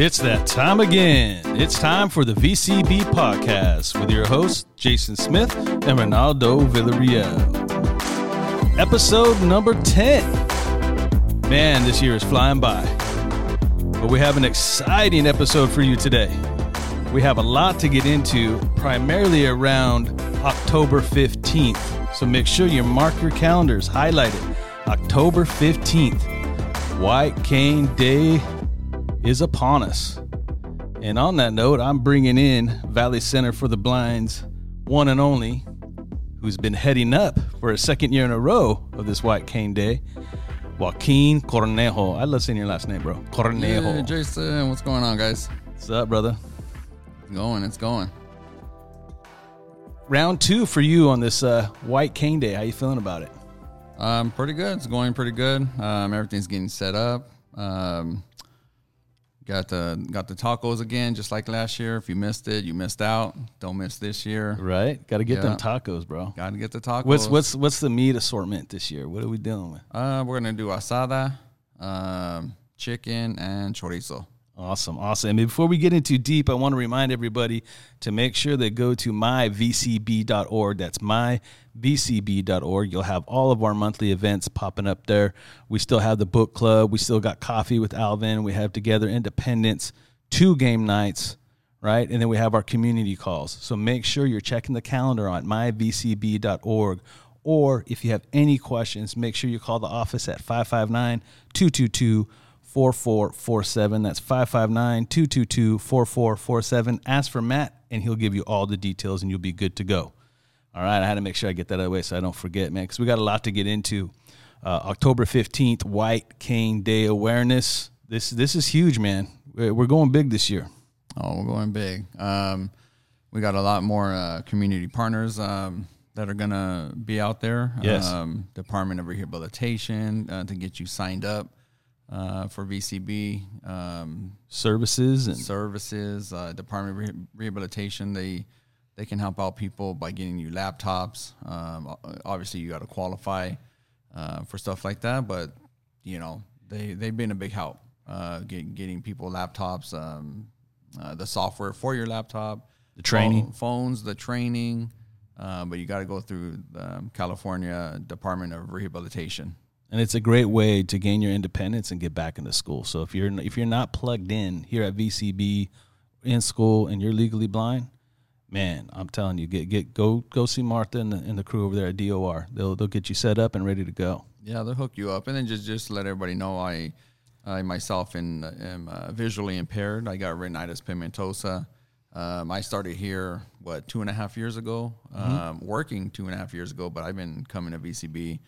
It's that time again. It's time for the VCB podcast with your hosts, Jason Smith and Ronaldo Villarreal. Episode number 10. Man, this year is flying by. But we have an exciting episode for you today. We have a lot to get into, primarily around October 15th. So make sure you mark your calendars, highlight it. October 15th, White Cane Day is upon us. And on that note, I'm bringing in Valley Center for the Blind's one and only, who's been heading up for a second year in a row of this White Cane Day, Joaquin Cornejo. I love saying your last name, bro. Cornejo. Yeah, Jason, what's going on, guys? What's up, brother? It's going, it's going. Round two for you on this uh, White Cane Day. How you feeling about it? Um, pretty good. It's going pretty good. Um, everything's getting set up. Um, got the got the tacos again, just like last year. If you missed it, you missed out. Don't miss this year. Right? Got to get them tacos, bro. Got to get the tacos. What's what's what's the meat assortment this year? What are we dealing with? Uh, we're gonna do asada, um, chicken, and chorizo. Awesome, awesome. And before we get into deep, I want to remind everybody to make sure they go to myvcb.org. That's myvcb.org. You'll have all of our monthly events popping up there. We still have the book club. We still got coffee with Alvin. We have Together Independence, two game nights, right? And then we have our community calls. So make sure you're checking the calendar on myvcb.org. Or if you have any questions, make sure you call the office at 559 222 4447. That's 559 222 4447. Ask for Matt, and he'll give you all the details, and you'll be good to go. All right, I had to make sure I get that out of the way so I don't forget, man, because we got a lot to get into. Uh, October 15th, White Cane Day awareness. This this is huge, man. We're going big this year. Oh, we're going big. Um, we got a lot more uh, community partners um, that are gonna be out there. Yes. Um, Department of Rehabilitation uh, to get you signed up uh, for VCB. Um, Services and services, uh, Department of Reha- Rehabilitation. They they can help out people by getting you laptops. Um, obviously, you got to qualify uh, for stuff like that, but you know they they've been a big help uh, get, getting people laptops, um, uh, the software for your laptop, The training. phone- phones, the training. Uh, but you got to go through the um, California Department of Rehabilitation. And it's a great way to gain your independence and get back into school. So if you're if you're not plugged in here at VCB in school and you're legally blind, man, I'm telling you, get get go go see Martha and the, and the crew over there at DOR. They'll they'll get you set up and ready to go. Yeah, they'll hook you up, and then just just let everybody know I, I myself in, am uh, visually impaired. I got retinitis pigmentosa. Um, I started here what two and a half years ago, um, working two and a half years ago, but I've been coming to VCB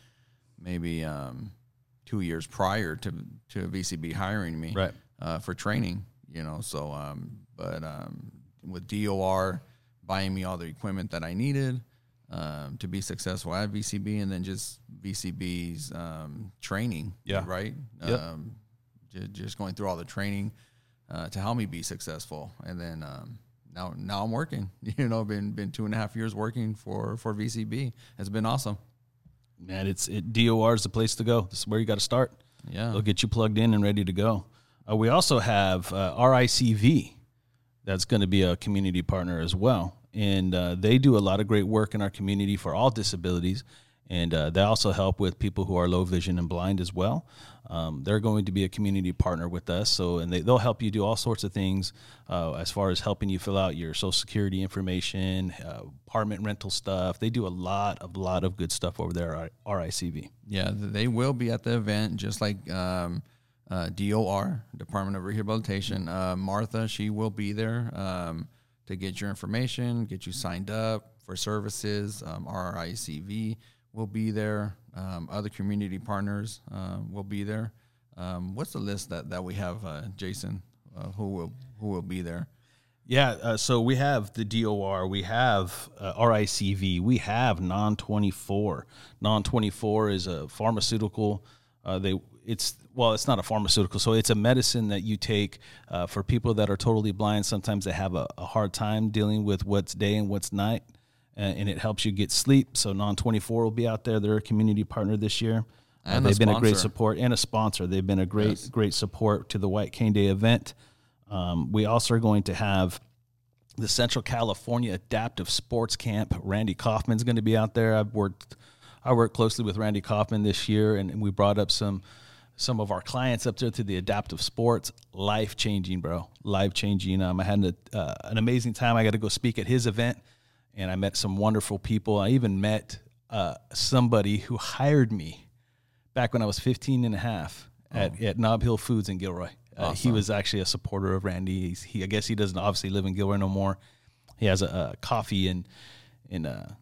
maybe um, two years prior to to VCB hiring me Right. uh, for training. You know, so um, but um, with DOR buying me all the equipment that I needed um, to be successful at VCB, and then just VCB's um, training. Yeah. right. Yep. Um, ju- just going through all the training uh, to help me be successful, and then um, now now I'm working. You know, been been two and a half years working for for VCB. It's been awesome. Man, it's it, DOR is the place to go. This is where you got to start. Yeah. They'll get you plugged in and ready to go. Uh, we also have uh, RICV, that's going to be a community partner as well, and uh, they do a lot of great work in our community for all disabilities, and uh, they also help with people who are low vision and blind as well. Um, they're going to be a community partner with us, so and they, they'll help you do all sorts of things uh, as far as helping you fill out your social security information, uh, apartment rental stuff. They do a lot of lot of good stuff over there at RICV. Yeah, they will be at the event, just like um, uh, DOR, Department of Rehabilitation. Uh, Martha, she will be there um, to get your information, get you signed up for services. Um, RICV will be there. Um, other community partners uh, will be there. Um, what's the list that, that we have, uh, Jason? Uh, who will who will be there? Yeah, uh, so we have the DOR, we have uh, RICV, we have Non twenty four. Non twenty four is a pharmaceutical. Uh, they it's well, it's not a pharmaceutical, so it's a medicine that you take for people that are totally blind. Sometimes they have a, a hard time dealing with what's day and what's night, and it helps you get sleep. So Non twenty four will be out there. They're a community partner this year. Uh, And a they've been a great support and a sponsor. They've been a great, great support to the White Cane Day event. Um, we also are going to have the Central California Adaptive Sports Camp. Randy Kaufman's going to be out there. I've worked I worked closely with Randy Kaufman this year, and, and we brought up some some of our clients up there to the adaptive sports. Life changing, bro. Life changing. Um, I had an, uh, an amazing time. I got to go speak at his event, and I met some wonderful people. I even met uh, somebody who hired me back when I was 15 and a half at, oh. at Nob Hill Foods in Gilroy. Uh, awesome. He was actually a supporter of Randy. He's, he, I guess he doesn't obviously live in Gilroy no more. He has a, a coffee and in, in a,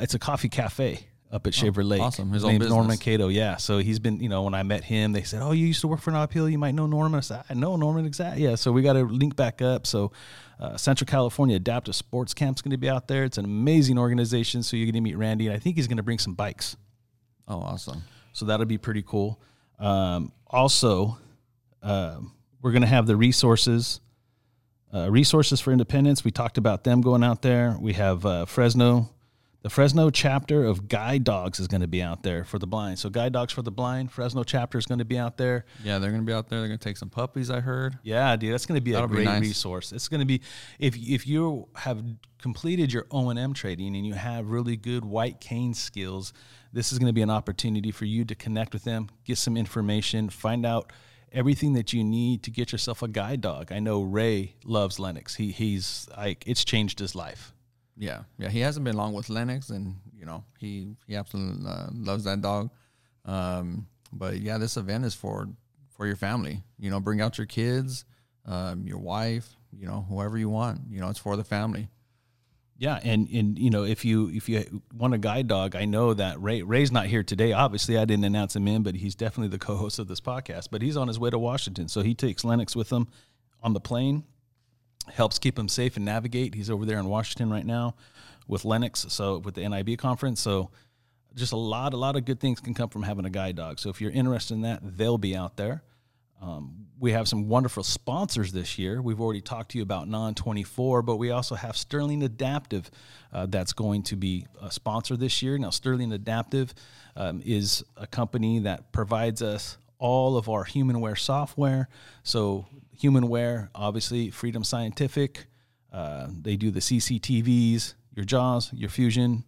it's a coffee cafe up at Shaver oh, Lake. Awesome. His, name's Norman Cato. Yeah. So he's been, you know, when I met him, they said, "Oh, you used to work for Nob Hill. You might know Norman." I said, "I know Norman exactly." Yeah. So we got to link back up. So uh, Central California Adaptive Sports Camp's going to be out there. It's an amazing organization. So you're going to meet Randy, and I think he's going to bring some bikes. Oh, awesome. So that'll be pretty cool. Um, also, um, we're going to have the resources. Uh, resources for independence. We talked about them going out there. We have uh, Fresno the Fresno chapter of Guide Dogs is going to be out there for the blind. So Guide Dogs for the blind, Fresno chapter is going to be out there. Yeah, they're going to be out there. They're going to take some puppies. I heard. Yeah, dude, that's going to be That'll a great be nice. resource. It's going to be if if you have completed your O and M trading and you have really good white cane skills, this is going to be an opportunity for you to connect with them, get some information, find out everything that you need to get yourself a guide dog. I know Ray loves Lennox. He he's like it's changed his life. Yeah, yeah. He hasn't been long with Lennox, and you know he he absolutely uh, loves that dog. Um, but yeah, this event is for for your family. You know, bring out your kids, um, your wife, you know, whoever you want. You know, it's for the family. Yeah, and and you know if you if you want a guide dog, I know that Ray Ray's not here today. Obviously, I didn't announce him in, but he's definitely the co-host of this podcast. But he's on his way to Washington, so he takes Lennox with him on the plane helps keep him safe and navigate. He's over there in Washington right now with Lennox, so with the NIB conference. So just a lot, a lot of good things can come from having a guide dog. So if you're interested in that, they'll be out there. Um, we have some wonderful sponsors this year. We've already talked to you about Non 24, but we also have Sterling Adaptive uh, that's going to be a sponsor this year. Now, Sterling Adaptive um, is a company that provides us all of our humanware software. So HumanWare, obviously Freedom Scientific. Uh, they do the CCTVs, your JAWS, your Fusion,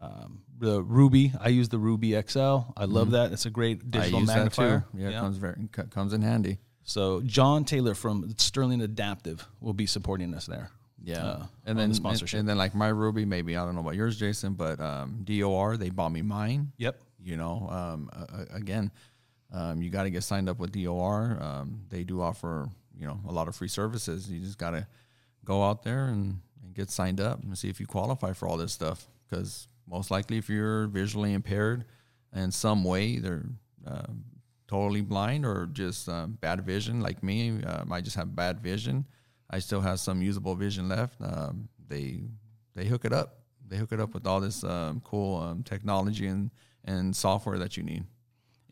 um, the Ruby. I use the Ruby XL. I love mm-hmm. that. It's a great digital magnifier. Yeah, yeah, it comes very comes in handy. So John Taylor from Sterling Adaptive will be supporting us there. Yeah, uh, and then the sponsorship, and, and, then like my Ruby, maybe I don't know about yours, Jason, but um, DOR they bought me mine. Yep. You know, um, uh, again, um, you got to get signed up with DOR. Um, they do offer you know a lot of free services. You just got to go out there and, and get signed up and see if you qualify for all this stuff. Because most likely, if you're visually impaired in some way, they're uh, totally blind or just uh, bad vision, like me. Um, I just have bad vision. I still have some usable vision left. Um, they they hook it up. They hook it up with all this um, cool um, technology and and software that you need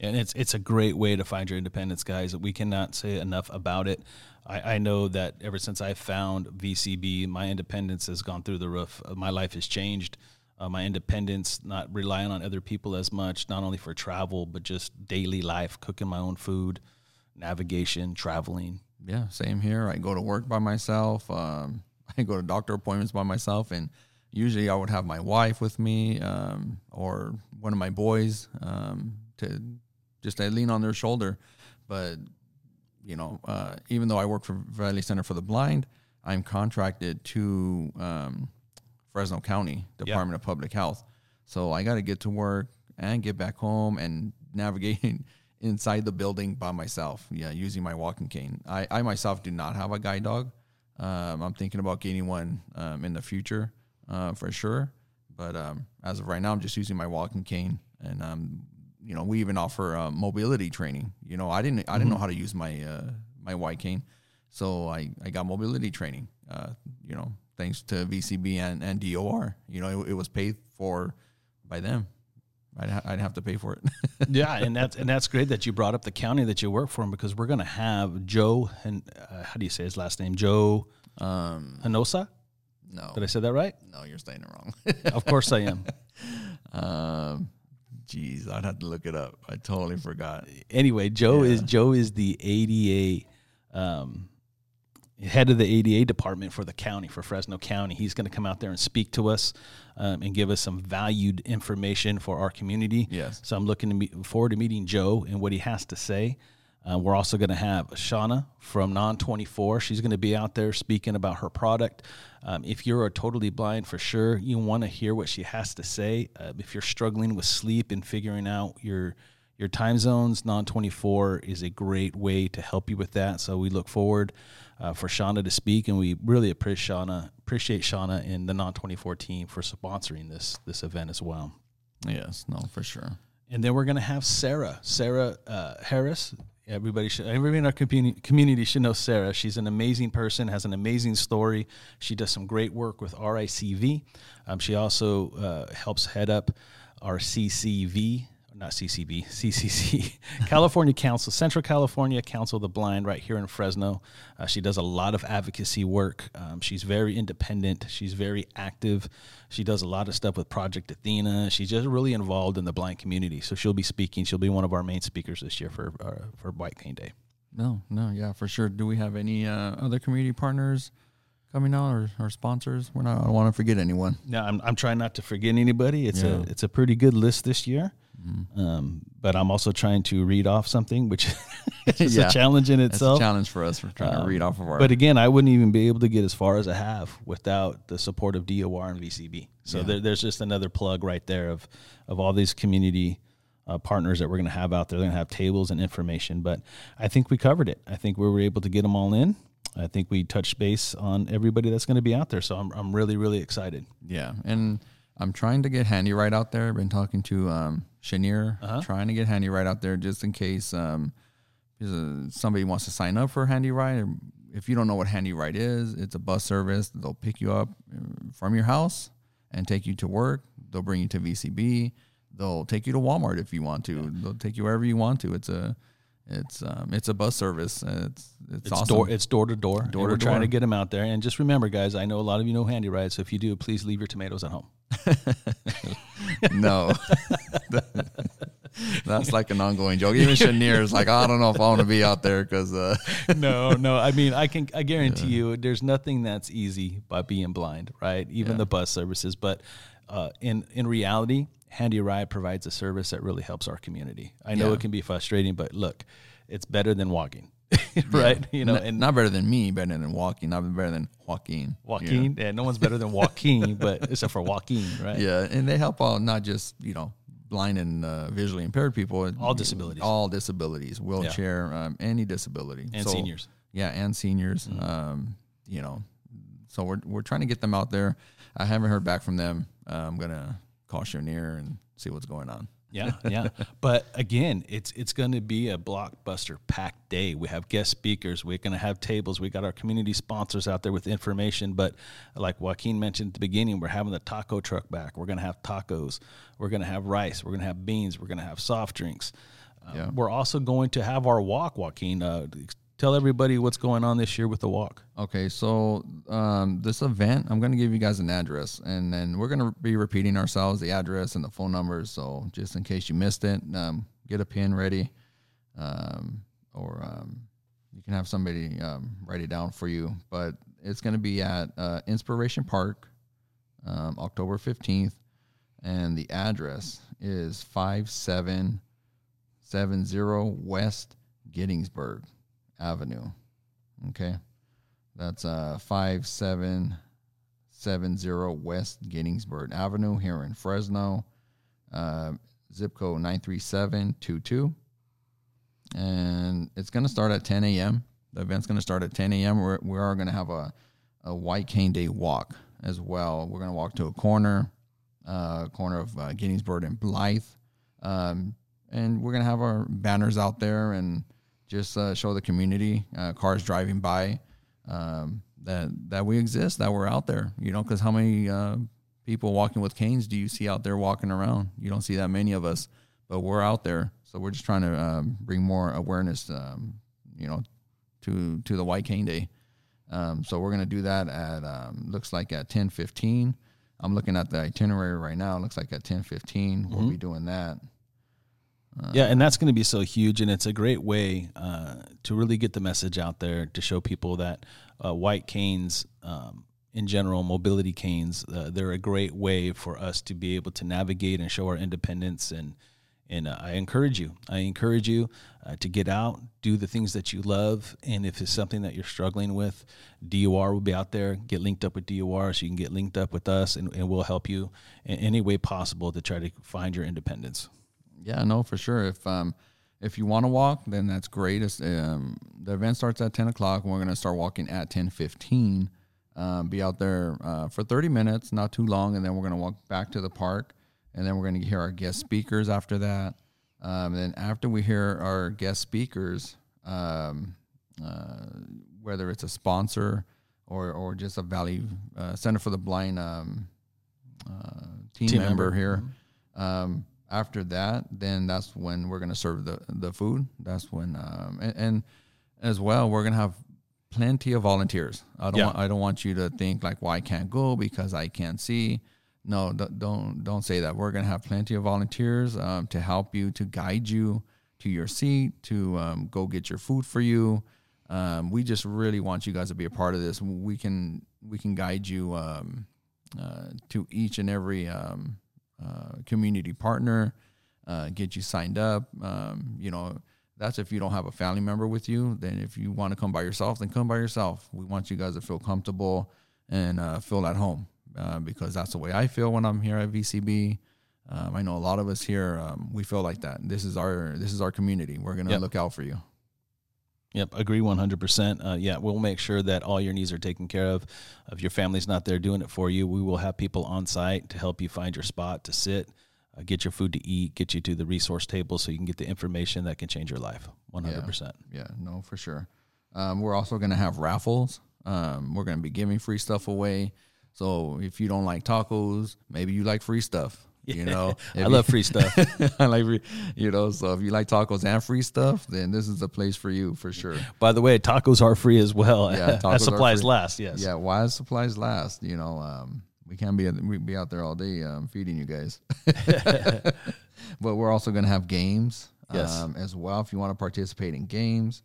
and it's it's a great way to find your independence, guys. We cannot say enough about it. I, I know that ever since I found VCB, my independence has gone through the roof. Uh, my life has changed. Uh, my independence, not relying on other people as much, not only for travel but just daily life, cooking my own food, navigation, traveling. Yeah, same here. I go to work by myself. Um, I go to doctor appointments by myself, and usually I would have my wife with me um, or one of my boys um, to just I lean on their shoulder. But you know, uh, even though I work for Valley Center for the Blind, I'm contracted to um, Fresno County Department of Public Health. So I got to get to work and get back home and navigating inside the building by myself. Yeah, using my walking cane. I, I myself do not have a guide dog. Um, I'm thinking about getting one um, in the future uh, for sure. But um, as of right now, I'm just using my walking cane, and I'm you know, we even offer uh, mobility training. You know, I didn't I didn't mm-hmm. know how to use my uh, my white cane, so I, I got mobility training. Uh, you know, thanks to VCB and, and DOR. You know, it, it was paid for by them. I'd, ha- I'd have to pay for it. yeah, and that's and that's great that you brought up the county that you work for because we're going to have Joe and uh, how do you say his last name? Joe um, Hanosa. No, did I say that right? No, you're saying it wrong. of course I am. Um, Jeez, I'd have to look it up. I totally forgot. Anyway, Joe yeah. is Joe is the ADA um, head of the ADA department for the county, for Fresno County. He's going to come out there and speak to us um, and give us some valued information for our community. Yes. So I'm looking to meet, forward to meeting Joe and what he has to say. Uh, we're also going to have Shauna from Non 24. She's going to be out there speaking about her product. Um, if you're a totally blind, for sure, you want to hear what she has to say. Uh, if you're struggling with sleep and figuring out your your time zones, Non 24 is a great way to help you with that. So we look forward uh, for Shauna to speak, and we really appreciate Shauna, appreciate Shauna and the Non 24 team for sponsoring this this event as well. Yes, no, for sure. And then we're going to have Sarah, Sarah uh, Harris. Everybody should, everybody in our community, should know Sarah. She's an amazing person, has an amazing story. She does some great work with RICV. Um, she also uh, helps head up our CCV, not CCB, CCC, California Council, Central California Council of the Blind, right here in Fresno. Uh, she does a lot of advocacy work. Um, she's very independent. She's very active. She does a lot of stuff with Project Athena. She's just really involved in the blind community. So she'll be speaking. She'll be one of our main speakers this year for uh, for White Cane Day. No, no, yeah, for sure. Do we have any uh, other community partners coming out or, or sponsors? We're not. I don't want to forget anyone. No, I'm, I'm trying not to forget anybody. It's Yeah. a it's a pretty good list this year. Um, but I'm also trying to read off something, which is Yeah. a challenge in That's itself. a challenge for us. We're trying to Um, read off of our. But again, I wouldn't even be able to get as far as I have without the support of DOR and VCB. So Yeah. there, there's just another plug right there of of all these community uh, partners that we're going to have out there. They're going to have tables and information. But I think we covered it. I think we were able to get them all in. I think we touched base on everybody that's going to be out there. So I'm I'm really really excited. Yeah, and I'm trying to get Handy Ride out there. I've been talking to um, Chenier, Uh-huh. trying to get Handy Ride out there just in case um, uh, somebody wants to sign up for Handy Ride. Or if you don't know what Handy Ride is, it's a bus service. They'll pick you up uh, from your house and take you to work. They'll bring you to VCB. They'll take you to Walmart if you want to. They'll take you wherever you want to. It's a it's um, it's a bus service. It's it's, It's awesome. door it's door to door. Door and to We're trying door. to get them out there. And just remember, guys, I know a lot of you know Handy Ride. So if you do, please leave your tomatoes at home. No. That's like an ongoing joke. Even Chenier is like, I don't know if I want to be out there because, uh, no, no. I mean, I can. I guarantee you, there's nothing that's easy by being blind, right? Even Yeah. the bus services. But uh, in in reality, Handy Ride provides a service that really helps our community. I know Yeah. it can be frustrating, but look, it's better than walking, right? You know, n- and not better than me, better than Walking, not better than Joaquin. Joaquin, yeah, no one's better than Joaquin, but except for Joaquin, right? Yeah, and they help out not just you know blind and uh, visually impaired people, All disabilities. all disabilities, wheelchair, um, any disability, And So- seniors. Mm-hmm. Yeah, and seniors. Um, you know, so we're we're trying to get them out there. I haven't heard back from them. Uh, I'm gonna call Chenier and see what's going on. Yeah, yeah. but again, it's it's going to be a blockbuster packed day. We have guest speakers. We're going to have tables. We got our community sponsors out there with information. But like Joaquin mentioned at the beginning, we're having the taco truck back. We're going to have tacos. We're going to have rice. We're going to have beans. We're going to have soft drinks. Um, Yeah. We're also going to have our walk, Joaquin. Uh, tell everybody what's going on this year with the walk. Okay, so um, this event, I'm going to give you guys an address, and then we're going to be repeating ourselves the address and the phone numbers. So just in case you missed it, um, get a pen ready, um, or um, you can have somebody um, write it down for you. But it's going to be at uh, Inspiration Park, um, October 15th, and the address is 5770 West Gettysburg Avenue. Okay. That's uh five seven seven zero West Gettysburg Avenue here in Fresno. Uh, zip code nine three seven two two. And it's gonna start at ten a.m. The event's gonna start at ten a.m. We're we are gonna have a a White Cane Day walk as well. We're gonna walk to a corner, uh, corner of uh, and Blythe, um, and we're gonna have our banners out there and just uh, show the community, uh, cars driving by, um, that that we exist, that we're out there. You know, because how many uh, people walking with canes do you see out there walking around? You don't see that many of us, but we're out there. So we're just trying to um, bring more awareness, um, you know, to to the White Cane Day. Um, so we're gonna do that at um, looks like at ten fifteen. I'm looking at the itinerary right now. It looks like at ten we'll be doing that. Yeah, and that's going to be so huge, and it's a great way uh, to really get the message out there to show people that uh, white canes um, in general, mobility canes, uh, they're a great way for us to be able to navigate and show our independence. And and uh, I encourage you, I encourage you uh, to get out, do the things that you love, and if it's something that you're struggling with, DOR will be out there. Get linked up with DOR so you can get linked up with us, and, and we'll help you in any way possible to try to find your independence. Yeah, no, for sure. If um, if you want to walk, then that's great. It's, um, the event starts at ten o'clock, and we're gonna start walking at ten fifteen. Um, be out there uh, for 30 minutes, not too long, and then we're going to walk back to the park. And then we're going to hear our guest speakers after that. Um, and then after we hear our guest speakers, um, uh, whether it's a sponsor or, or just a Valley uh, Center for the Blind um, uh, team, Team member, member. here, um, after that, then that's when we're going to serve the, the food. That's when, um, and, and as well, we're going to have plenty of volunteers. I don't Yeah. want, I don't want you to think like, well, I can't go because I can't see. No, th- don't don't say that. We're gonna have plenty of volunteers um, to help you, to guide you to your seat, to um, go get your food for you. Um, we just really want you guys to be a part of this. We can we can guide you um, uh, to each and every um, community partner, uh, get you signed up. Um, you know, that's if you don't have a family member with you. Then if you want to come by yourself, then come by yourself. We want you guys to feel comfortable and uh, feel at home uh, because that's the way I feel when I'm here at VCB. Um, I know a lot of us here um, we feel like that. This is our this is our community. We're gonna Yep. look out for you. Yep, agree 100%. Uh, yeah, we'll make sure that all your needs are taken care of. If your family's not there doing it for you, we will have people on site to help you find your spot to sit, uh, get your food to eat, get you to the resource table so you can get the information that can change your life. 100%. Yeah, no, for sure. Um, we're also going to have raffles. Um, we're going to be giving free stuff away. So if you don't like tacos, maybe you like free stuff. You know, I love free stuff. I like, free, you know. So if you like tacos and free stuff, then this is the place for you for sure. By the way, tacos are free as well. Yeah, tacos As supplies last, yes. Yeah, while supplies last, you know, um, we can't be we be out there all day um, feeding you guys. but we're also going to have games Yes. um, as well. If you want to participate in games,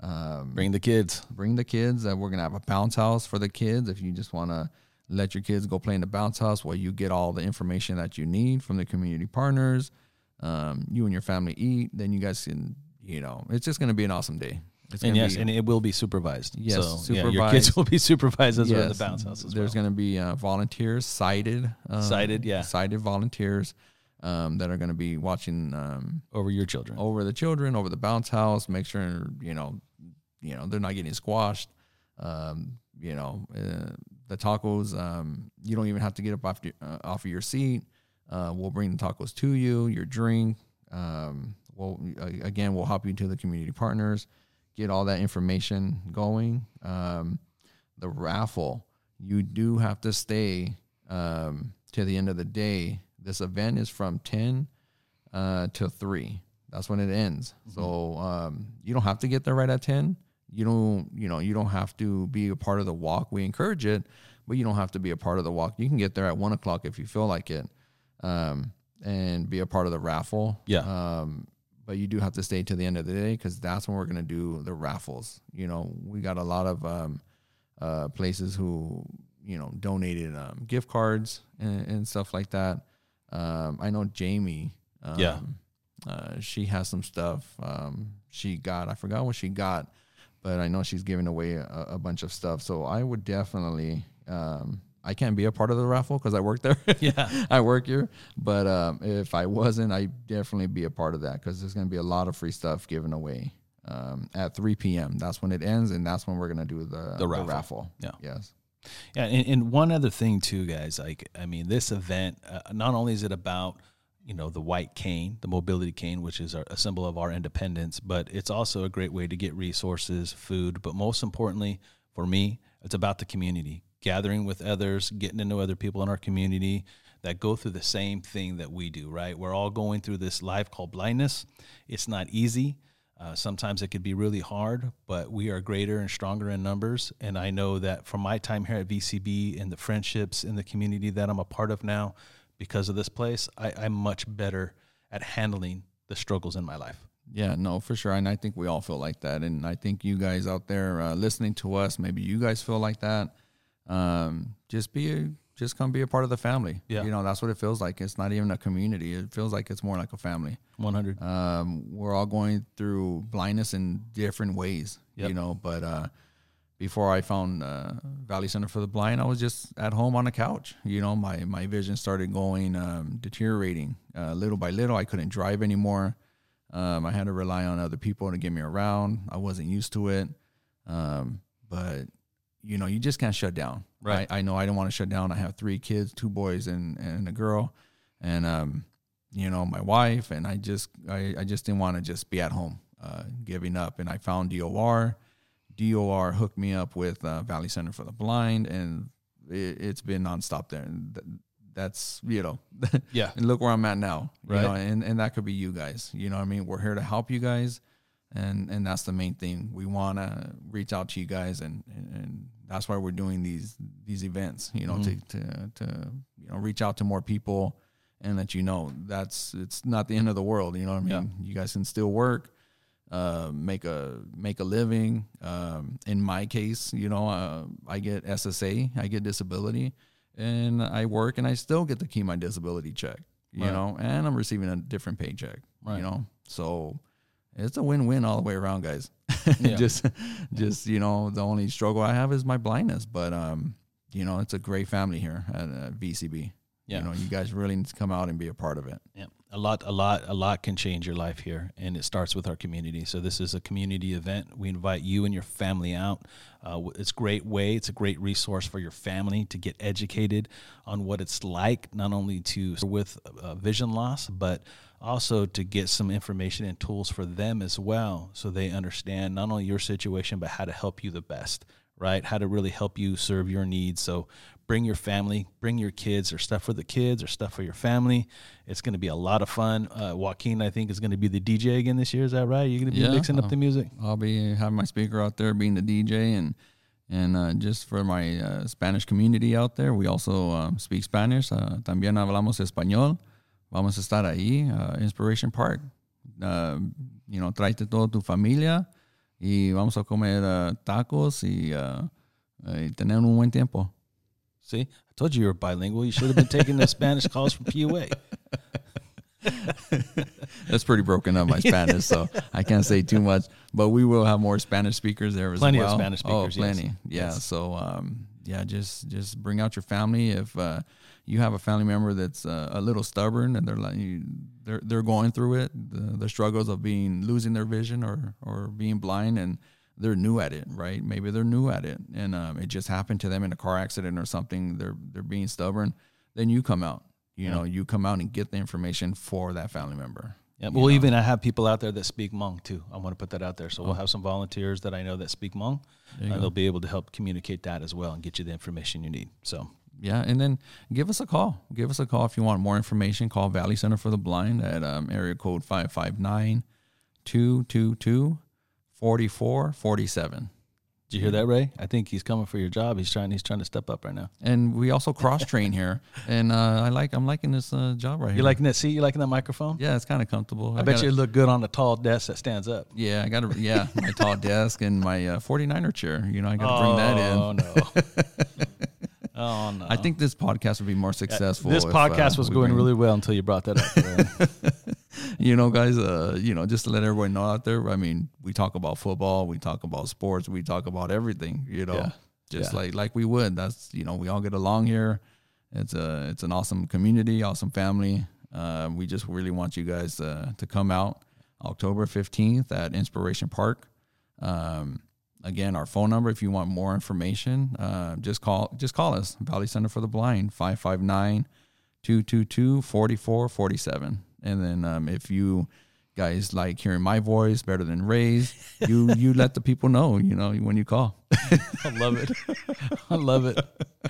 um, Bring the kids. bring the kids. Uh, we're gonna have a bounce house for the kids. If you just want to let your kids go play in the bounce house, where you get all the information that you need from the community partners, um, you and your family eat. Then you guys can, you know, it's just gonna be an awesome day. It's And yes, be, and it will be supervised. Yes, so, yeah, your kids will be supervised as well in the bounce house as There's well. gonna be uh, volunteers, sighted, um, Sighted, yeah. sighted volunteers um, that are gonna be watching um, over your children. over the children, over the bounce house. Make sure you know, you know, they're not getting squashed. Um, you know, uh, the tacos. Um, you don't even have to get up off your, uh, off of your seat. Uh, we'll bring the tacos to you, your drink. Um, we'll again, we'll help you to the community partners, get all that information going. Um, the raffle, you do have to stay um, to the end of the day. This event is from ten uh, till three. That's when it ends. So um, you don't have to get there right at ten. You don't, you know, you don't have to be a part of the walk. We encourage it, but you don't have to be a part of the walk. You can get there at one o'clock if you feel like it, um, and be a part of the raffle. Yeah. Um, but you do have to stay to the end of the day because that's when we're gonna do the raffles. You know, we got a lot of um, uh, places who you know donated um, gift cards and, and stuff like that. Um, I know Jamie. Um, Yeah. Uh, she has some stuff. Um, she got. I forgot what she got, but I know she's giving away a, a bunch of stuff. So I would definitely. Um, I can't be a part of the raffle because I work there. Yeah. I work here. But um, if I wasn't, I'd definitely be a part of that because there's going to be a lot of free stuff given away um, at 3 p.m. That's when it ends, and that's when we're going to do the, the raffle. raffle. Yeah. Yes. Yeah, and, and one other thing too, guys. Like, I mean, this event uh, not only is it about you know the white cane, the mobility cane, which is a symbol of our independence, but it's also a great way to get resources, food, but most importantly for me, it's about the community, gathering with others, getting to know other people in our community that go through the same thing that we do. Right? We're all going through this life called blindness. It's not easy. Uh, sometimes it could be really hard, but we are greater and stronger in numbers. And I know that from my time here at VCB and the friendships in the community that I'm a part of now, because of this place, I, I'm much better at handling the struggles in my life. Yeah, no, for sure. And I think we all feel like that. And I think you guys out there uh, listening to us, maybe you guys feel like that. Um, just be a, just come be a part of the family. Yeah. You know, that's what it feels like. It's not even a community. It feels like it's more like a family. 100. Um, we're all going through blindness in different ways, Yep. you know, but, uh, before I found uh, Valley Center for the Blind, I was just at home on a couch. You know, my my vision started going um, deteriorating uh, little by little. I couldn't drive anymore. Um, I had to rely on other people to get me around. I wasn't used to it, um, but you know, you just can't shut down. Right. I, I know I don't want to shut down. I have three kids, two boys and and a girl, and um, you know, my wife, and I just I, I just didn't want to just be at home, uh, giving up. And I found DOR. DOR hooked me up with uh, Valley Center for the Blind, and it, it's been nonstop there. And th- that's you know, Yeah. and look where I'm at now. You Right. know, and and that could be you guys. You know, what I mean, we're here to help you guys, and and that's the main thing. We want to reach out to you guys, and, and and that's why we're doing these these events. You know, to to to you know reach out to more people and let you know that's it's not the end of the world. You know what I mean? You guys can still work uh, make a make a living. Um, in my case, you know, uh, I get SSA, I get disability, and I work, and I still get to keep my disability check. You Right. know, and I'm receiving a different paycheck. Right. You know, so it's a win-win all the way around, guys. Yeah. just, just you know, the only struggle I have is my blindness, but um, you know, it's a great family here at uh, VCB. Yeah. You know, you guys really need to come out and be a part of it. Yeah, a lot, a lot, a lot can change your life here, and it starts with our community. So this is a community event. We invite you and your family out. Uh, it's a great way. It's a great resource for your family to get educated on what it's like, not only to with uh, vision loss, but also to get some information and tools for them as well, so they understand not only your situation but how to help you the best. Right, how to really help you serve your needs. So bring your family, bring your kids, or stuff for the kids, or stuff for your family. It's going to be a lot of fun. Uh, Joaquin, I think, is going to be the DJ again this year. Is that right? You're going to be Yeah, mixing up uh, the music. I'll be having my speaker out there, being the DJ, and and uh, just for my uh, Spanish community out there, we also um, speak Spanish. Uh, también hablamos español. Vamos a estar ahí, uh, Inspiration Park. Uh, you know, tráete toda tu familia y vamos a comer uh, tacos y, uh, y tener un buen tiempo. See, I told you you were bilingual. You should have been taking the Spanish calls from PUA. That's pretty broken up my Spanish, so I can't say too much. But we will have more Spanish speakers there as Plenty of well. Spanish speakers, Oh, yes. plenty. Yeah. Yes. So um, yeah, just just bring out your family. If uh, you have a family member that's uh, a little stubborn and they're like you, they're they're going through it, the, the struggles of being losing their vision or or being blind and they're new at it, right? Maybe they're new at it, and um, it just happened to them in a car accident or something. They're they're being stubborn. Then you come out. You know, you come out and get the information for that family member. Yeah, we'll even I have people out there that speak Hmong too. I want to put that out there. So Oh. we'll have some volunteers that I know that speak Hmong, and they'll be able to help communicate that as well and get you the information you need. So Yeah, and then give us a call. Give us a call if you want more information. Call Valley Center for the Blind at um, area code 559 222 4447. did you hear that, Ray? I think he's coming for your job. He's trying. He's trying to step up right now. And we also cross train here. And uh, I like, I'm liking this uh, job right here. You liking that seat? You liking that microphone? Yeah, it's kind of comfortable. I bet gotta- you look good on the tall desk that stands up. Yeah, I got to, yeah, my tall desk and my uh, 49er chair. You know, I got to bring that in. Oh no. oh no. I think this podcast would be more successful. this if, podcast uh, was going bring- really well until you brought that up. you know, guys, uh, you know, just to let everyone know out there, I mean, we talk about football, we talk about sports, we talk about everything, you know, Yeah. just Yeah. like, like we would, that's, you know, we all get along here. It's a, it's an awesome community, awesome family. Uh, we just really want you guys uh, to come out October 15th at Inspiration Park. Um, again, our phone number, if you want more information, uh, just call, just call us Valley Center for the Blind, 559 222 4447. And then um, if you guys like hearing my voice better than Ray's, you you let the people know, you know, when you call. I love it. I love it. Uh,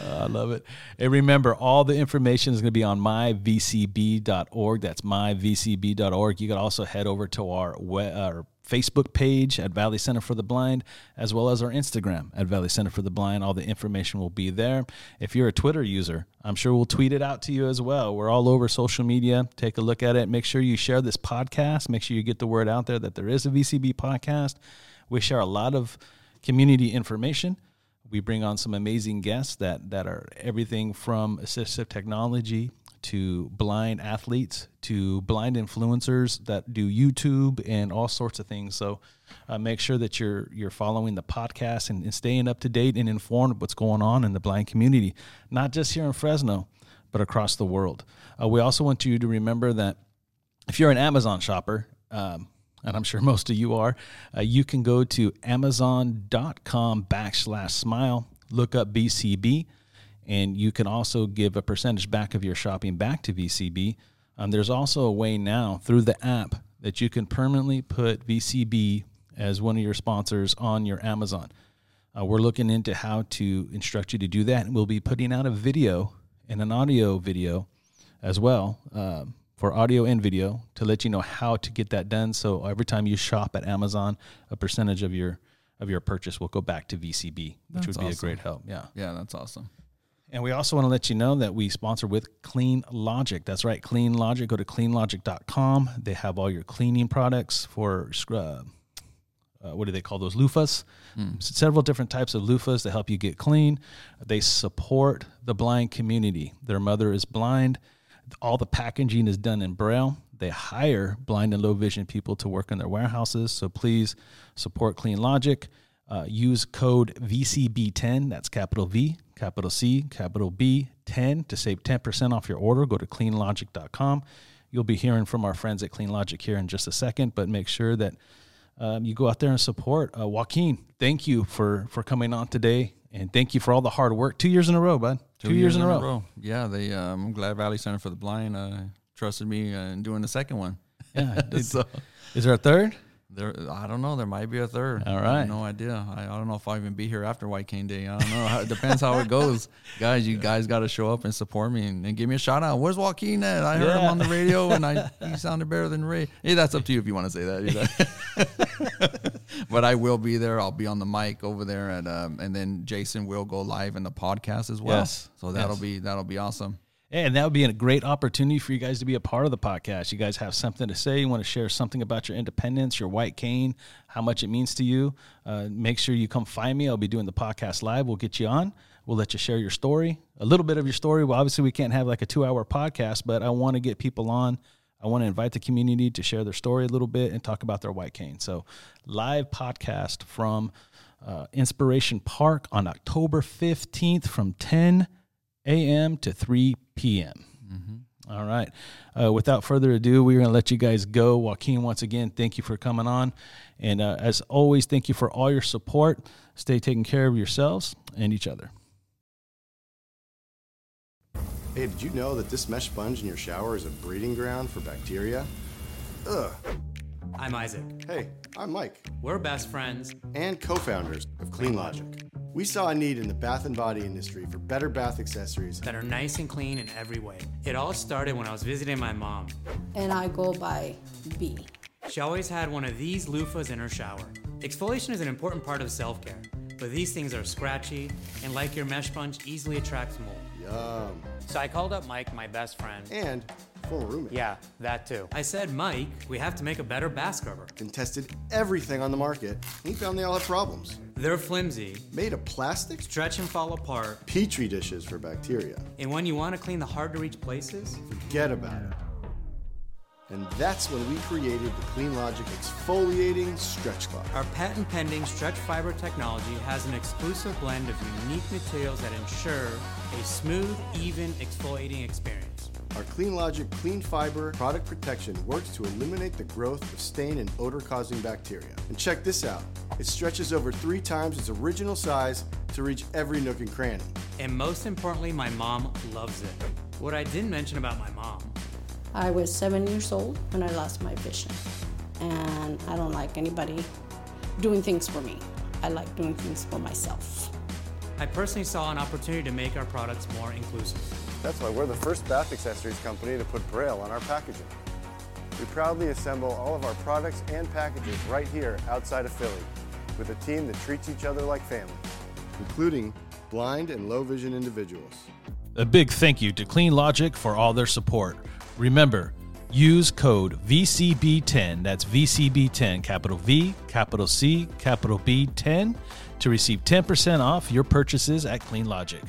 I love it. And remember, all the information is going to be on myvcb.org. That's myvcb.org. You can also head over to our we- our Facebook page at Valley Center for the Blind, as well as our Instagram at Valley Center for the Blind. All the information will be there. If you're a Twitter user, I'm sure we'll tweet it out to you as well. We're all over social media. Take a look at it. Make sure you share this podcast. Make sure you get the word out there that there is a VCB podcast. We share a lot of community information. We bring on some amazing guests that, that are everything from assistive technology to blind athletes to blind influencers that do YouTube and all sorts of things. So uh, make sure that you're you're following the podcast and, and staying up to date and informed of what's going on in the blind community, not just here in Fresno, but across the world. Uh, we also want you to remember that if you're an Amazon shopper, um, and I'm sure most of you are, uh, you can go to amazon.com backslash smile, look up VCB and you can also give a percentage back of your shopping back to VCB. Um, there's also a way now through the app that you can permanently put VCB as one of your sponsors on your Amazon. Uh, we're looking into how to instruct you to do that, and we'll be putting out a video and an audio video as well uh, for audio and video to let you know how to get that done. So every time you shop at Amazon, a percentage of your of your purchase will go back to VCB, which That's would be awesome. a great help. Yeah. Yeah, that's awesome. And we also want to let you know that we sponsor with Clean Logic. That's right, Clean Logic. Go to cleanlogic.com. They have all your cleaning products for uh, uh, what do they call those loofahs? Mm. Several different types of loofahs to help you get clean. They support the blind community. Their mother is blind. All the packaging is done in braille. They hire blind and low vision people to work in their warehouses. So please support Clean Logic. Uh, use code VCB10, that's capital V, capital C, capital B, 10 to save 10% off your order. Go to cleanlogic.com. You'll be hearing from our friends at Clean Logic here in just a second, but make sure that um, you go out there and support. Uh, Joaquin, thank you for, for coming on today, and thank you for all the hard work. Two years in a row, bud. Two, Two years, years, in, a row. row. Yeah, they. Um, I'm glad Valley Center for the Blind uh, trusted me uh, in doing the second one. Yeah. so, is there a third? There, I don't know. There might be a third. All right. no idea. I, I don't know if I'll even be here after White Cane Day. I don't know. it depends how it goes, guys. You guys got to show up and support me and, and, give me a shout out. Where's Joaquin at? I heard yeah. him on the radio and I he sounded better than Ray. Hey, that's up to you if you want to say that. but I will be there. I'll be on the mic over there, and um, and then Jason will go live in the podcast as well. Yes. So that'll yes. be that'll be awesome. And that would be a great opportunity for you guys to be a part of the podcast. You guys have something to say. You want to share something about your independence, your white cane, how much it means to you. Uh, make sure you come find me. I'll be doing the podcast live. We'll get you on. We'll let you share your story, a little bit of your story. Well, obviously, we can't have like a two hour podcast, but I want to get people on. I want to invite the community to share their story a little bit and talk about their white cane. So, live podcast from uh, Inspiration Park on October 15th from 10 a.m. to 3 p.m. Mm-hmm. All right. Uh, without further ado, we're going to let you guys go. Joaquin, once again, thank you for coming on. And uh, as always, thank you for all your support. Stay taking care of yourselves and each other. Hey, did you know that this mesh sponge in your shower is a breeding ground for bacteria? Ugh. I'm Isaac. Hey, I'm Mike. We're best friends and co founders of Clean Logic. We saw a need in the bath and body industry for better bath accessories that are nice and clean in every way. It all started when I was visiting my mom. And I go by B. She always had one of these loofahs in her shower. Exfoliation is an important part of self care, but these things are scratchy and, like your mesh sponge, easily attracts mold. Yum. So I called up Mike, my best friend. And former roommate. Yeah, that too. I said, Mike, we have to make a better bass cover. And tested everything on the market. He found they all had problems. They're flimsy, Made of plastic? stretch and fall apart, Petri dishes for bacteria. and when you want to clean the hard to reach places, Forget about it. And that's when we created the Clean Logic Exfoliating Stretch Cloth. our patent pending stretch fiber technology has an exclusive blend of unique materials that ensure a smooth, even exfoliating experience. Our Clean Logic Clean Fiber product protection works to eliminate the growth of stain and odor causing bacteria. And check this out it stretches over three times its original size to reach every nook and cranny. And most importantly, my mom loves it. What I didn't mention about my mom I was seven years old when I lost my vision. And I don't like anybody doing things for me. I like doing things for myself. I personally saw an opportunity to make our products more inclusive. That's why we're the first bath accessories company to put Braille on our packaging. We proudly assemble all of our products and packages right here outside of Philly with a team that treats each other like family, including blind and low vision individuals. A big thank you to Clean Logic for all their support. Remember, use code VCB10, that's VCB10, capital V, capital C, capital B 10, to receive 10% off your purchases at Clean Logic.